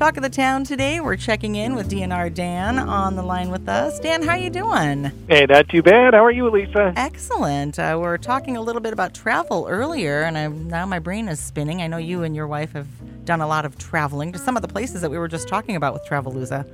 Talk of the town today. We're checking in with DNR Dan on the line with us. Dan, how you doing? Hey, not too bad. How are you, Lisa? Excellent. Uh, we are talking a little bit about travel earlier, and I, now my brain is spinning. I know you and your wife have done a lot of traveling to some of the places that we were just talking about with Travelooza.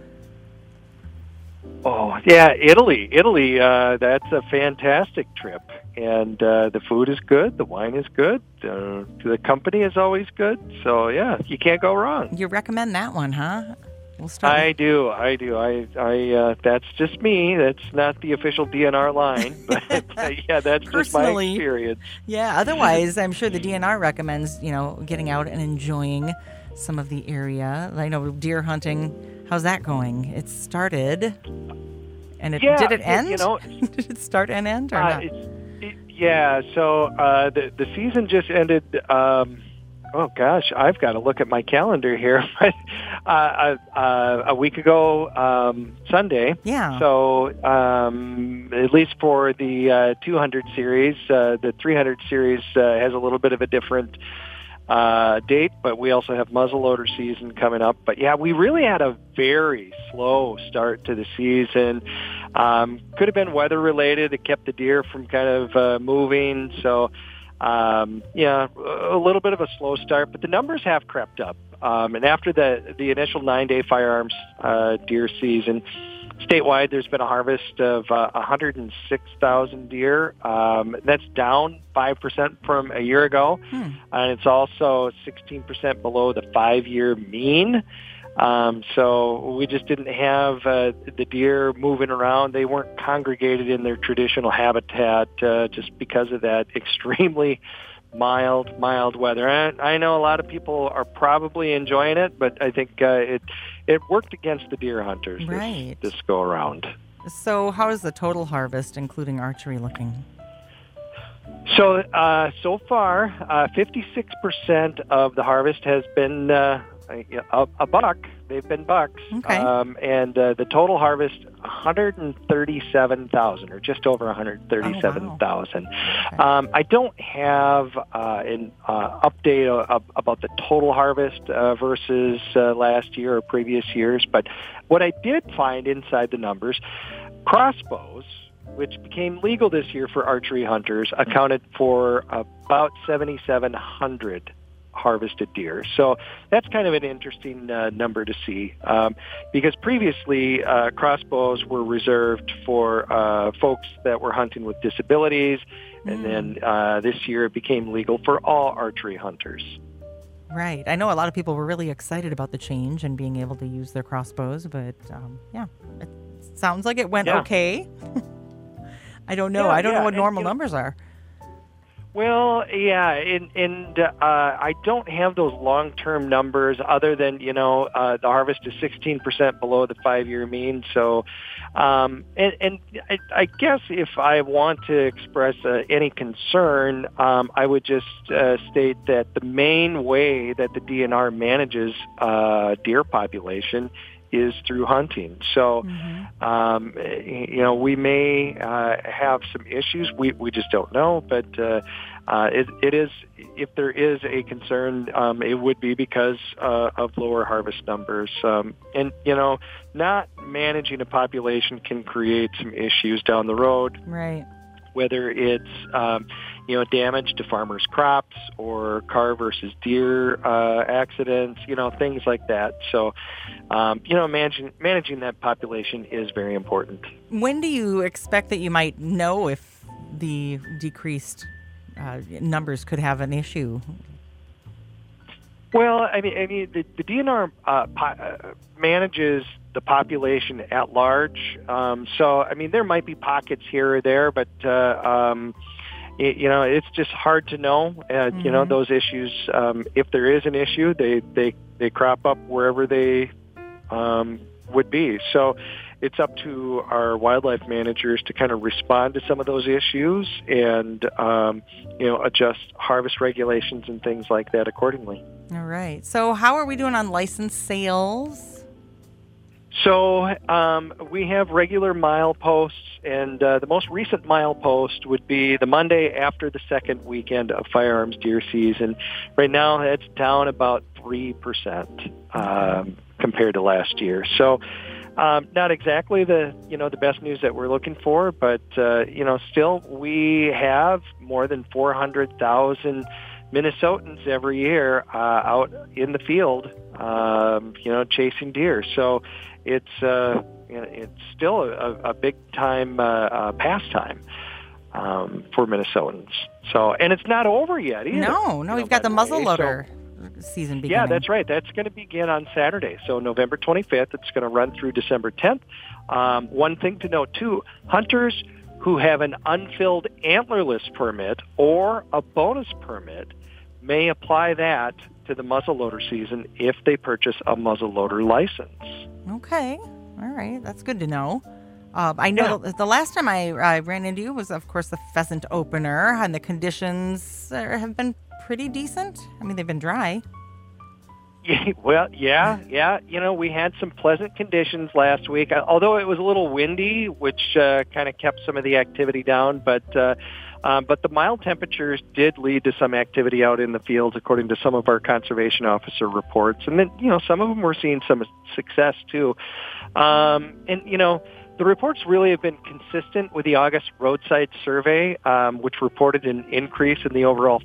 Oh, yeah, Italy. Italy, uh, that's a fantastic trip. And uh, the food is good, the wine is good, uh, the company is always good. So, yeah, you can't go wrong. You recommend that one, huh? We'll start. I do, I do. I, I, uh, that's just me. That's not the official DNR line, but yeah, that's just my experience. Yeah. Otherwise, I'm sure the DNR recommends you know getting out and enjoying some of the area. I know deer hunting. How's that going? It started, and it yeah, did it end? You know, did it start and end or uh, not? Yeah. So uh, the the season just ended. Um, oh gosh, I've got to look at my calendar here. But uh, uh, a week ago um, Sunday. Yeah. So um, at least for the uh, 200 series, uh, the 300 series uh, has a little bit of a different uh, date, but we also have muzzleloader season coming up. But yeah, we really had a very slow start to the season. Um, could have been weather related. It kept the deer from kind of uh, moving. So um, yeah, a little bit of a slow start, but the numbers have crept up. Um, and after the the initial nine day firearms uh, deer season, statewide there's been a harvest of uh, 106,000 deer. Um, that's down five percent from a year ago, Hmm. and it's also 16 percent below the five year mean. Um, so we just didn't have uh, the deer moving around. They weren't congregated in their traditional habitat uh, just because of that extremely mild, mild weather. And I know a lot of people are probably enjoying it, but I think uh, it it worked against the deer hunters this, Right. this go around. So, how is the total harvest, including archery, looking? So uh, so far, uh, 56% of the harvest has been uh, a, a buck. They've been bucks. Okay. Um, and uh, the total harvest, 137,000, or just over 137,000. Okay. Um, I don't have uh, an uh, update uh, about the total harvest uh, versus uh, last year or previous years, but what I did find inside the numbers, crossbows, which became legal this year for archery hunters, accounted for about 7,700 harvested deer. So that's kind of an interesting uh, number to see um, because previously uh, crossbows were reserved for uh, folks that were hunting with disabilities, and then uh, this year it became legal for all archery hunters. Right. I know a lot of people were really excited about the change and being able to use their crossbows, but um, yeah, it sounds like it went Yeah. okay. I don't know. Yeah, I don't yeah, know what and, normal know- numbers are. Well, yeah, and, and uh, I don't have those long-term numbers other than, you know, uh, the harvest is 16% below the five-year mean. So, um, and, and I, I guess if I want to express uh, any concern, um, I would just uh, state that the main way that the DNR manages uh, deer population is through hunting. So, um, you know, we may uh, have some issues. We we just don't know, but uh, uh, it it is if there is a concern, um, it would be because uh, of lower harvest numbers. Um, and you know, not managing a population can create some issues down the road Right. Whether it's um, you know damage to farmers' crops or car versus deer uh, accidents, you know things like that. So, um, you know, managing managing that population is very important. When do you expect that you might know if the decreased uh, numbers could have an issue? Well, I mean, I mean, the, the DNR uh, po- uh, manages the population at large. Um, so, I mean, there might be pockets here or there, but uh, um, it, you know, it's just hard to know. Uh, You know, Mhm. those issues. Um, if there is an issue, they they they crop up wherever they um, would be. So. It's up to our wildlife managers to kind of respond to some of those issues and, um, you know, adjust harvest regulations and things like that accordingly. All right. So, how are we doing on license sales? So um, we have regular mile posts, and uh, the most recent mile post would be the Monday after the second weekend of firearms deer season. Right now, it's down about three percent um, compared to last year. So. Um, not exactly the you know the best news that we're looking for, but uh, you know still we have more than 400,000 Minnesotans every year uh, out in the field, um, you know, chasing deer. So it's uh, it's still a, a big time uh, uh, pastime um, for Minnesotans. So and it's not over yet either. No, no, you we've got the muzzleloader So- season beginning. yeah, that's right. That's going to begin on Saturday, so November 25th. It's going to run through December 10th. Um, one thing to note too: hunters who have an unfilled antlerless permit or a bonus permit may apply that to the muzzleloader season if they purchase a muzzleloader license. Okay. All right. That's good to know. Uh, I know the, the last time I, I ran into you was, of course, the pheasant opener, and the conditions uh, have been pretty decent. I mean, they've been dry. Yeah, well, yeah, yeah. You know, we had some pleasant conditions last week, although it was a little windy, which uh, kind of kept some of the activity down. But uh, um, but the mild temperatures did lead to some activity out in the fields, according to some of our conservation officer reports. And then, you know, some of them were seeing some success too. Um, and you know, the reports really have been consistent with the August roadside survey, um, which reported an increase in the overall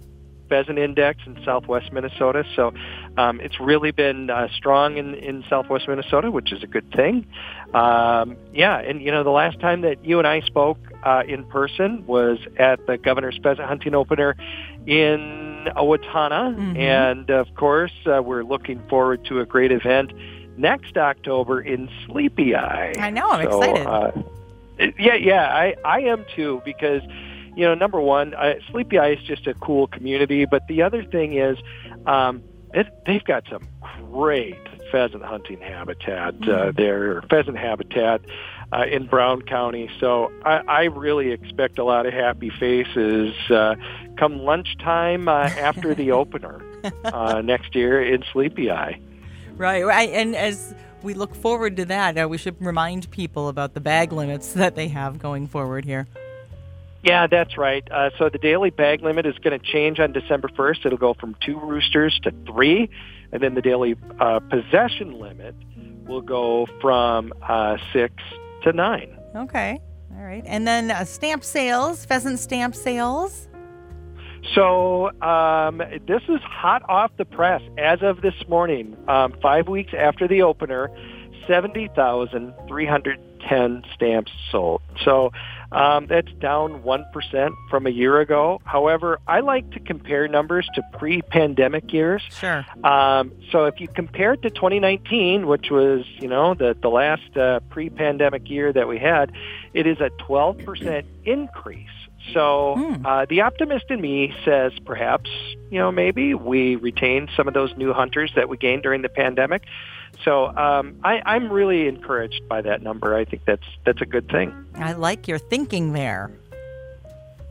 pheasant index in southwest Minnesota. So um, it's really been uh, strong in, in southwest Minnesota, which is a good thing. Um, yeah, and you know, the last time that you and I spoke uh, in person was at the governor's pheasant hunting opener in Owatonna, Mhm. and of course, uh, we're looking forward to a great event next October in Sleepy Eye. I know. I'm So, excited. Uh, yeah, yeah, I, I am too because, you know, number one, uh, Sleepy Eye is just a cool community, but the other thing is, um, it, they've got some great pheasant hunting habitat uh, there, or pheasant habitat uh, in Brown County. So I, I really expect a lot of happy faces uh, come lunchtime uh, after the opener uh, next year in Sleepy Eye. Right, right. And as we look forward to that, uh, we should remind people about the bag limits that they have going forward here. Yeah, that's right. Uh, so the daily bag limit is going to change on December 1st. It'll go from two roosters to three, and then the daily uh, possession limit will go from uh, six to nine. Okay. All right. And then uh, stamp sales, pheasant stamp sales. So um, this is hot off the press as of this morning. Um, five weeks after the opener, seventy thousand three hundred ten stamps sold. So um, that's down one percent from a year ago. However, I like to compare numbers to pre-pandemic years. Sure. Um, so if you compare it to 2019, which was you know the the last uh, pre-pandemic year that we had, it is a 12% increase. So Hmm. uh, the optimist in me says perhaps you know maybe we retain some of those new hunters that we gained during the pandemic. So um, I, I'm really encouraged by that number. I think that's that's a good thing. I like your thinking there.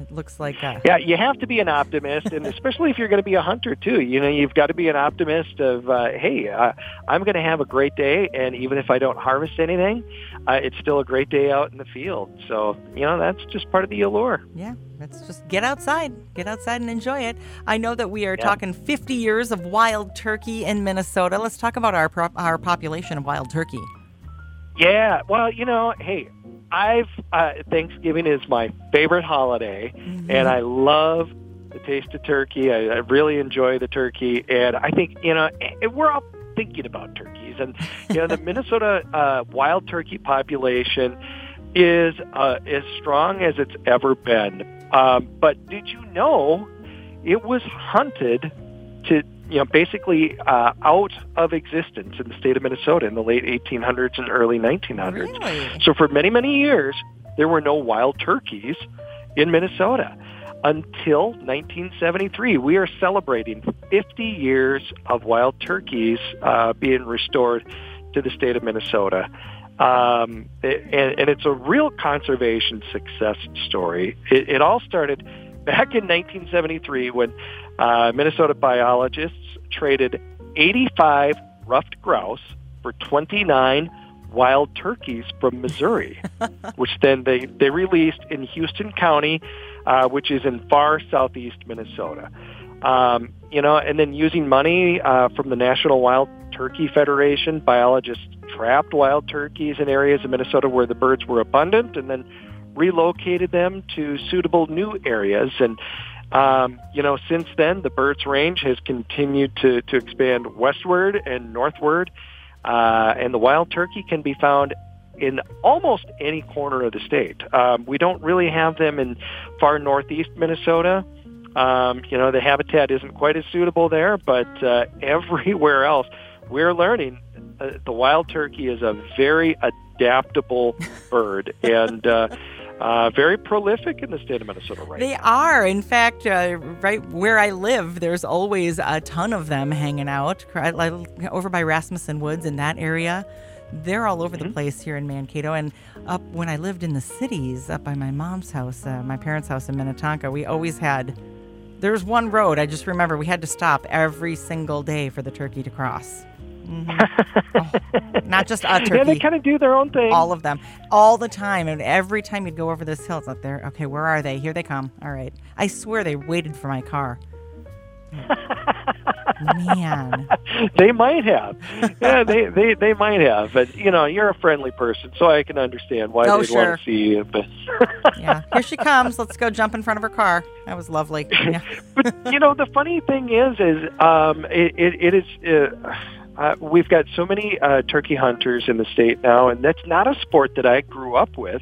It looks like uh, Yeah, you have to be an optimist, and especially if you're going to be a hunter too. You know, you've got to be an optimist of, uh, hey, uh, I'm going to have a great day, and even if I don't harvest anything, uh, it's still a great day out in the field. So, you know, that's just part of the allure. yeah. Let's just get outside, get outside and enjoy it. I know that we are Yeah. talking 50 years of wild turkey in Minnesota. Let's talk about our prop our population of wild turkey. Yeah, well, you know, hey, I've uh, Thanksgiving is my favorite holiday, and I love the taste of turkey. I, I really enjoy the turkey, and I think you know we're all thinking about turkeys, and you know the Minnesota uh, wild turkey population is uh, as strong as it's ever been. Um, but did you know it was hunted to you know basically uh, out of existence in the state of Minnesota in the late 1800s and early 1900s. Really? So for many, many years, there were no wild turkeys in Minnesota until 1973. We are celebrating 50 years of wild turkeys uh, being restored to the state of Minnesota. Um, and, and it's a real conservation success story. It, it all started back in 1973 when uh, Minnesota biologists traded 85 ruffed grouse for 29 wild turkeys from Missouri, which then they, they released in Houston County, uh, which is in far southeast Minnesota. Um, you know, and then using money uh, from the National Wild Turkey Federation. Biologists trapped wild turkeys in areas of Minnesota where the birds were abundant and then relocated them to suitable new areas. And, um, you know, since then, the bird's range has continued to, to expand westward and northward. Uh, and the wild turkey can be found in almost any corner of the state. Um, we don't really have them in far northeast Minnesota. Um, you know, the habitat isn't quite as suitable there, but uh, everywhere else, we're learning uh, the wild turkey is a very adaptable bird and uh, uh, very prolific in the state of Minnesota right They now. are. In fact, uh, right where I live, there's always a ton of them hanging out over by Rasmussen Woods in that area. They're all over mm-hmm. the place here in Mankato. And up when I lived in the cities, up by my mom's house, uh, my parents' house in Minnetonka, we always had. There was one road, I just remember we had to stop every single day for the turkey to cross. Mm-hmm. oh, not just a turkey. Yeah, they kind of do their own thing. All of them, all the time, and every time you'd go over this hill, it's up there. Okay, where are they? Here they come. All right. I swear they waited for my car. Man, they might have. Yeah, they, they they might have. But you know, you're a friendly person, so I can understand why oh, they'd sure. want to see you. But yeah, here she comes. Let's go jump in front of her car. That was lovely. Yeah. but you know, the funny thing is, is um, it, it, it is. Uh, uh, we've got so many uh, turkey hunters in the state now, and that's not a sport that I grew up with.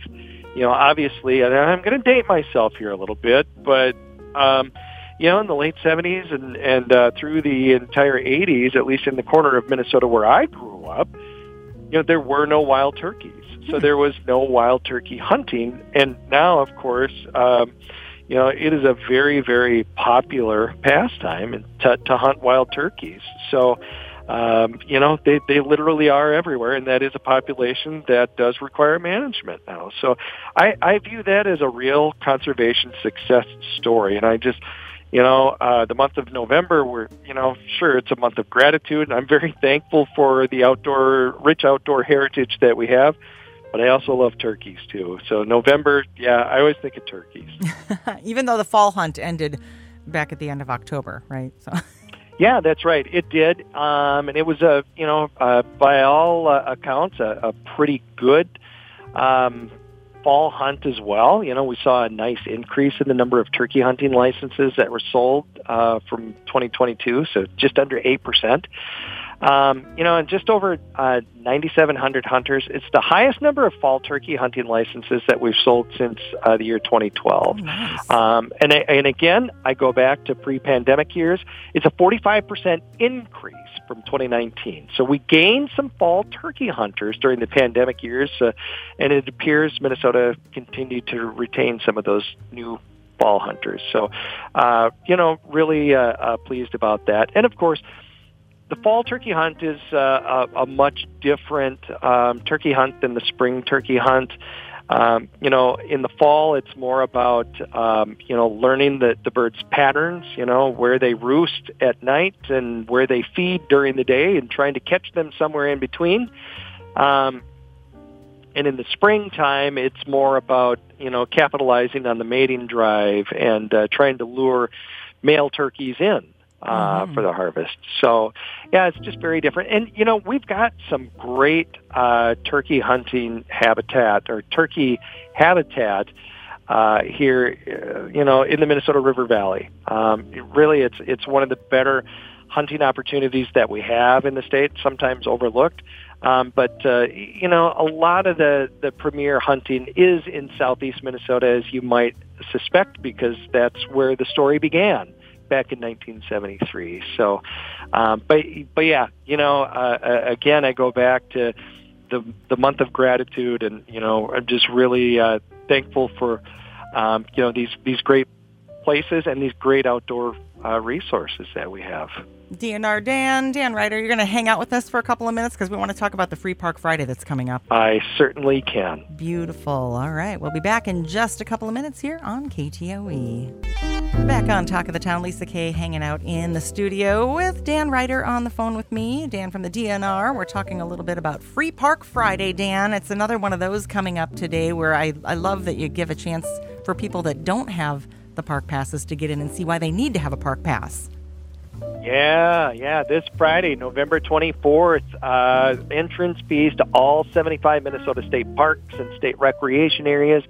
You know, obviously, and I'm going to date myself here a little bit, but um, you know, in the late 70s and and uh, through the entire 80s, at least in the corner of Minnesota where I grew up, you know, there were no wild turkeys, so hmm. there was no wild turkey hunting, and now, of course. Um, you know, it is a very, very popular pastime to, to hunt wild turkeys. So, um, you know, they, they literally are everywhere, and that is a population that does require management now. So I, I view that as a real conservation success story, and I just, you know, uh, the month of November, we're, you know, sure, it's a month of gratitude, and I'm very thankful for the outdoor, rich outdoor heritage that we have. But I also love turkeys too. So November, yeah, I always think of turkeys. Even though the fall hunt ended back at the end of October, right? So. Yeah, that's right. It did, um, and it was a you know uh, by all uh, accounts a, a pretty good um, fall hunt as well. You know, we saw a nice increase in the number of turkey hunting licenses that were sold uh, from 2022, so just under eight percent. Um, you know, and just over uh, 9,700 hunters. It's the highest number of fall turkey hunting licenses that we've sold since uh, the year 2012. Oh, nice. um, and, and again, I go back to pre-pandemic years. It's a 45% increase from 2019. So we gained some fall turkey hunters during the pandemic years, uh, and it appears Minnesota continued to retain some of those new fall hunters. So, uh, you know, really uh, uh, pleased about that. And of course, the fall turkey hunt is uh, a, a much different um, turkey hunt than the spring turkey hunt. Um, you know, in the fall, it's more about um, you know learning the the birds' patterns. You know where they roost at night and where they feed during the day, and trying to catch them somewhere in between. Um, and in the springtime, it's more about you know capitalizing on the mating drive and uh, trying to lure male turkeys in uh, mm-hmm. for the harvest. So, yeah, it's just very different. And you know, we've got some great uh, turkey hunting habitat or turkey habitat uh, here, uh, you know, in the Minnesota River Valley. Um, it really, it's it's one of the better hunting opportunities that we have in the state. Sometimes overlooked. Um, but uh, you know, a lot of the the premier hunting is in southeast Minnesota, as you might suspect, because that's where the story began back in 1973. So, um, but but yeah, you know, uh, uh, again, I go back to the the month of gratitude, and you know, I'm just really uh, thankful for um, you know these these great places and these great outdoor uh, resources that we have. DNR Dan, Dan Ruiter, you're going to hang out with us for a couple of minutes because we want to talk about the Free Park Friday that's coming up. I certainly can. Beautiful. All right. We'll be back in just a couple of minutes here on KTOE. Back on Talk of the Town, Lisa Kay hanging out in the studio with Dan Ruiter on the phone with me, Dan from the DNR. We're talking a little bit about Free Park Friday, Dan. It's another one of those coming up today where I, I love that you give a chance for people that don't have the park passes to get in and see why they need to have a park pass. Yeah, yeah. This Friday, November 24th, uh, entrance fees to all 75 Minnesota state parks and state recreation areas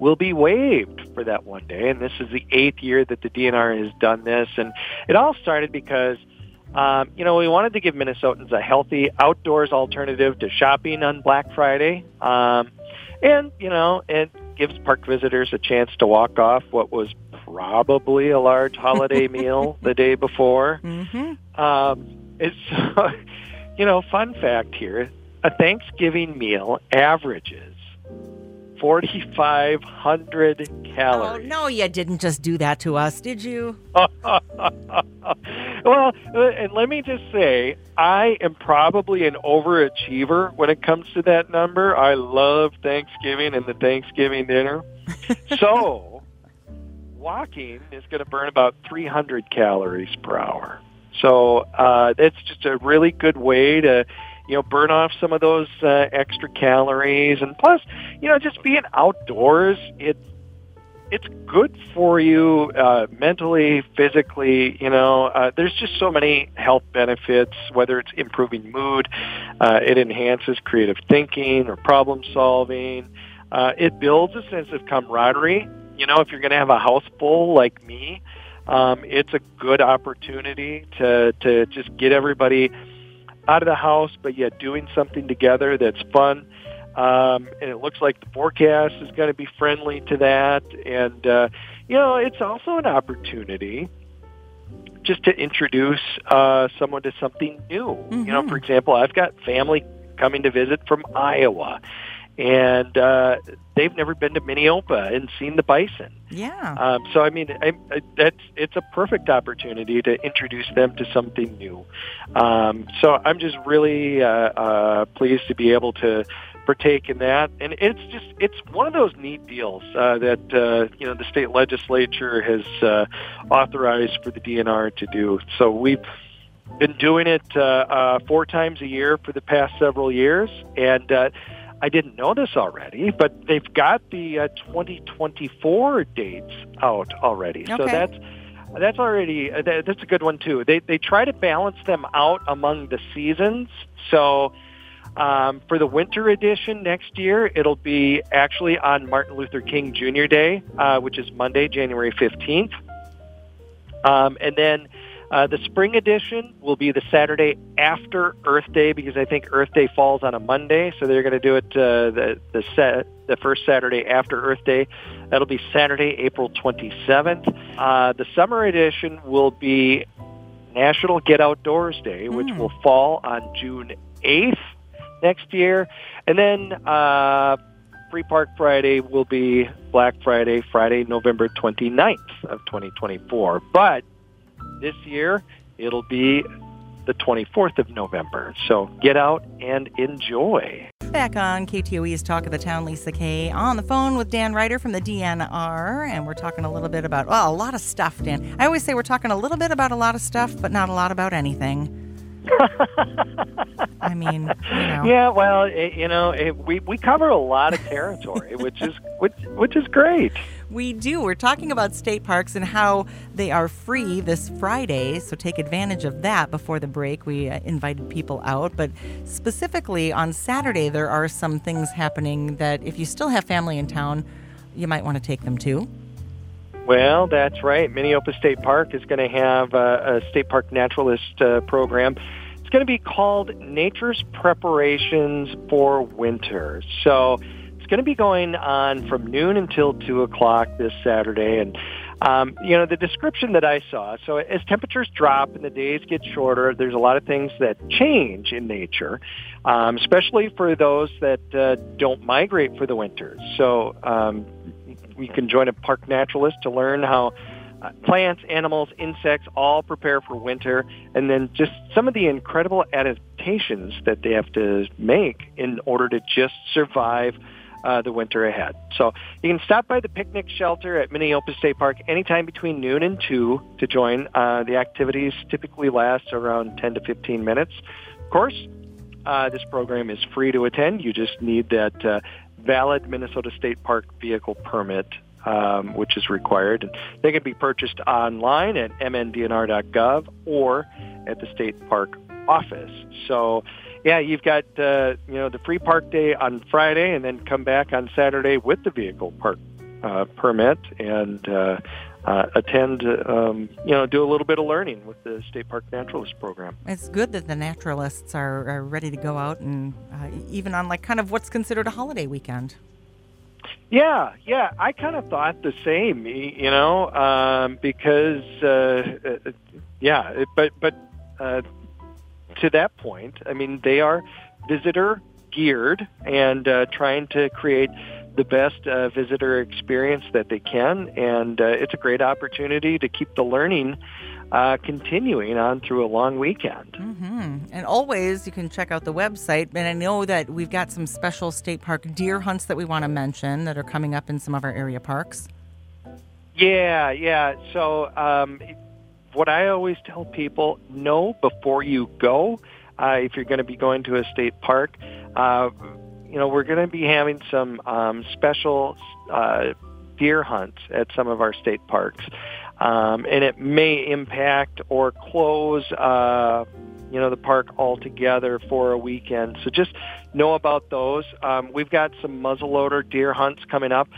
will be waived for that one day. And this is the eighth year that the DNR has done this. And it all started because, um, you know, we wanted to give Minnesotans a healthy outdoors alternative to shopping on Black Friday. Um, and, you know, it gives park visitors a chance to walk off what was probably a large holiday meal the day before. Mm-hmm. Um, it's, you know, fun fact here: a Thanksgiving meal averages 4,500 calories. Oh, no, you didn't just do that to us, did you? well, and let me just say, I am probably an overachiever when it comes to that number. I love Thanksgiving and the Thanksgiving dinner. so, walking is going to burn about 300 calories per hour. So, uh, that's just a really good way to, you know, burn off some of those uh, extra calories. And plus, you know, just being outdoors, it it's good for you uh, mentally, physically. You know, uh, there's just so many health benefits. Whether it's improving mood, uh, it enhances creative thinking or problem solving. Uh, it builds a sense of camaraderie. You know, if you're going to have a house full like me, um, it's a good opportunity to to just get everybody out of the house, but yet doing something together that's fun. Um, and it looks like the forecast is going to be friendly to that. And, uh, you know, it's also an opportunity just to introduce uh, someone to something new. You know, for example, I've got family coming to visit from Iowa, and uh, they've never been to Minneopa and seen the bison. Yeah. Um, so I mean, I, I, that's it's a perfect opportunity to introduce them to something new. Um, so I'm just really uh, uh, pleased to be able to partake in that, and it's just it's one of those neat deals uh, that uh, you know the state legislature has uh, authorized for the DNR to do. So we've been doing it uh, uh, four times a year for the past several years, and uh, I didn't know this already, but they've got the uh, 2024 dates out already. Okay. So that's that's already uh, that, that's a good one too. They they try to balance them out among the seasons. So um, for the winter edition next year, it'll be actually on Martin Luther King Jr. Day, uh, which is Monday, January 15th. Um, and then uh, the spring edition will be the Saturday after Earth Day because I think Earth Day falls on a Monday, so they're going to do it uh, the the set the first Saturday after Earth Day. That'll be Saturday, April 27th. Uh, the summer edition will be National Get Outdoors Day, which Mm. will fall on June 8th next year, and then. Uh, Free Park Friday will be Black Friday, Friday, November 29th of 2024. But this year, it'll be the 24th of November. So get out and enjoy. Back on KTOE's Talk of the Town, Lisa Kay on the phone with Dan Ruiter from the DNR, and we're talking a little bit about, well, a lot of stuff, Dan. I always say we're talking a little bit about a lot of stuff, but not a lot about anything. I mean, you know. Yeah, well, it, you know, it, we we cover a lot of territory, which is which which is great. We do. We're talking about state parks and how they are free this Friday. So take advantage of that before the break. We uh, invited people out. But specifically on Saturday, there are some things happening that if you still have family in town, you might want to take them to. Well, that's right. Minneopa State Park is going to have a, a state park naturalist uh, program. It's going to be called Nature's Preparations for Winter. So going to be going on from noon until 2 o'clock this Saturday. And, um, you know, the description that I saw, so as temperatures drop and the days get shorter, there's a lot of things that change in nature, um, especially for those that uh, don't migrate for the winters. So um, we can join a park naturalist to learn how uh, plants, animals, insects all prepare for winter, and then just some of the incredible adaptations that they have to make in order to just survive uh, the winter ahead. So you can stop by the picnic shelter at Minneopa State Park anytime between noon and 2 to join. Uh, the activities typically last around 10 to 15 minutes. Of course, uh, this program is free to attend. You just need that uh, valid Minnesota State Park vehicle permit um, which is required. They can be purchased online at mndnr.gov or at the state park office. So, yeah, you've got uh, you know the free park day on Friday, and then come back on Saturday with the vehicle park uh, permit and. Uh, uh, attend, um, you know, do a little bit of learning with the State Park Naturalist Program. It's good that the naturalists are, are ready to go out and uh, even on like kind of what's considered a holiday weekend. Yeah, yeah, I kind of thought the same, you know, um, because uh, uh yeah, but but uh, to that point, I mean, they are visitor geared and uh, trying to create the best uh, visitor experience that they can, and uh, it's a great opportunity to keep the learning uh, continuing on through a long weekend. Mm-hmm. And always, you can check out the website. And I know that we've got some special state park deer hunts that we want to mention that are coming up in some of our area parks. Yeah, yeah. So, um, what I always tell people: know before you go. Uh, if you're going to be going to a state park, uh, you know, we're going to be having some um, special uh, deer hunts at some of our state parks. Um, and it may impact or close, uh, you know, the park altogether for a weekend. So just know about those. Um, we've got some muzzleloader deer hunts coming up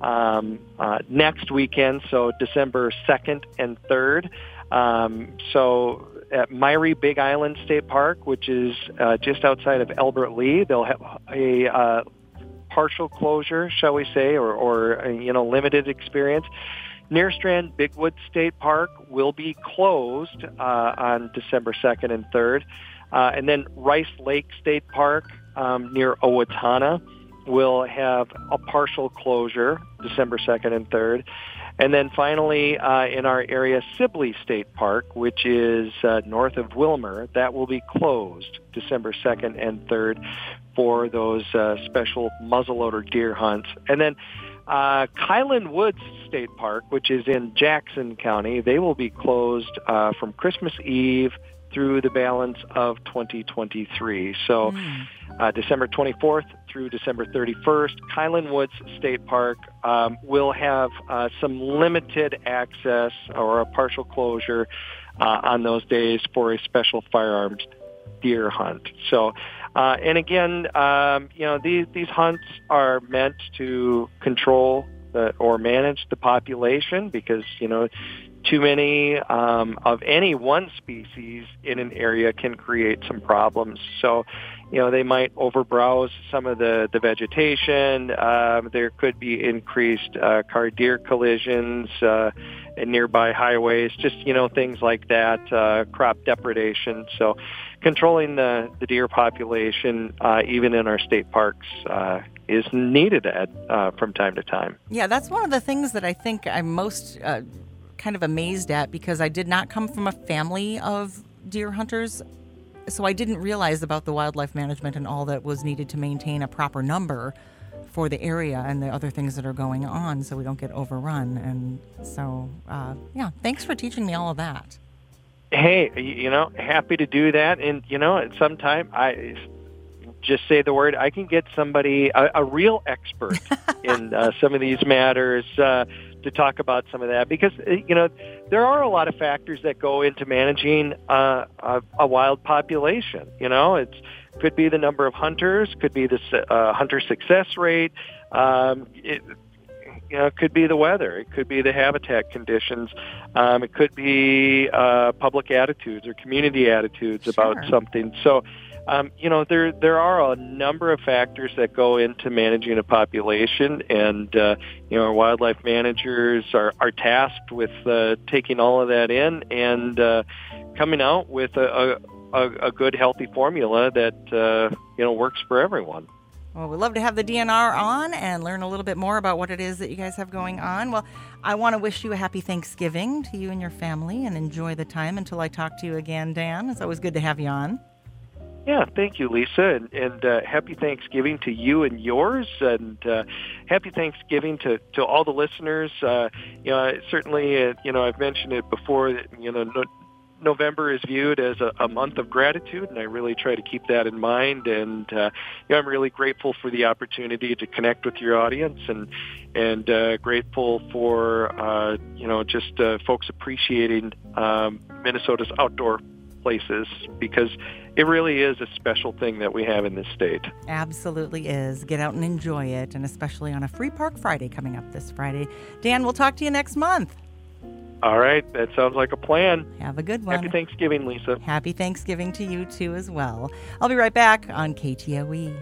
um, uh, next weekend, so December 2nd and 3rd. Um, so at Myre Big Island State Park, which is uh, just outside of Albert Lea. They'll have a uh, partial closure, shall we say, or, or uh, you know, limited experience. Nerstrand Bigwood State Park will be closed uh, on December 2nd and 3rd. Uh, and then Rice Lake State Park um, near Owatonna will have a partial closure December 2nd and 3rd. And then finally, uh, in our area, Sibley State Park, which is uh, north of Willmar, that will be closed December 2nd and 3rd for those uh, special muzzleloader deer hunts. And then uh, Kilen Woods State Park, which is in Jackson County, they will be closed uh, from Christmas Eve through the balance of 2023. So mm. uh, December 24th through December 31st, Kilen Woods State Park um, will have uh, some limited access or a partial closure uh, on those days for a special firearms deer hunt. So, uh, and again, um, you know, these, these hunts are meant to control the, or manage the population because, you know, too many um, of any one species in an area can create some problems. So, you know, they might overbrowse some of the, the vegetation. Um, there could be increased uh, car deer collisions uh, in nearby highways, just, you know, things like that, uh, crop depredation. So controlling the, the deer population, uh, even in our state parks, uh, is needed at, uh, from time to time. Yeah, that's one of the things that I think I'm most uh, kind of amazed at because I did not come from a family of deer hunters. So I didn't realize about the wildlife management and all that was needed to maintain a proper number for the area and the other things that are going on so we don't get overrun. And so, uh, yeah, thanks for teaching me all of that. Hey, you know, happy to do that. And, you know, at some time, I just say the word, I can get somebody, a, a real expert in uh, some of these matters. Uh, to talk about some of that because uh, you know there are a lot of factors that go into managing uh, a, a wild population. You know, it could be the number of hunters, could be the uh, hunter success rate. Um, it, you know, it could be the weather. It could be the habitat conditions. Um, it could be uh, public attitudes or community attitudes sure. about something. So, um, you know, there there are a number of factors that go into managing a population, and uh, you know, our wildlife managers are, are tasked with uh, taking all of that in and uh, coming out with a, a, a good, healthy formula that uh, you know works for everyone. Well, we'd love to have the DNR on and learn a little bit more about what it is that you guys have going on. Well, I want to wish you a happy Thanksgiving to you and your family and enjoy the time until I talk to you again, Dan. It's always good to have you on. Yeah, thank you, Lisa, and, and uh, happy Thanksgiving to you and yours, and uh, happy Thanksgiving to, to all the listeners. Uh, you know, certainly, uh, you know, I've mentioned it before. You know, no, November is viewed as a, a, month of gratitude, and I really try to keep that in mind. And uh, you know, I'm really grateful for the opportunity to connect with your audience, and and uh, grateful for uh, you know just uh, folks appreciating um, Minnesota's outdoor places because it really is a special thing that we have in this state. Absolutely is. Get out and enjoy it, and especially on a Free Park Friday coming up this Friday. Dan, we'll talk to you next month. All right, that sounds like a plan. Have a good one. Happy Thanksgiving, Lisa. Happy Thanksgiving to you too as well. I'll be right back on KTOE.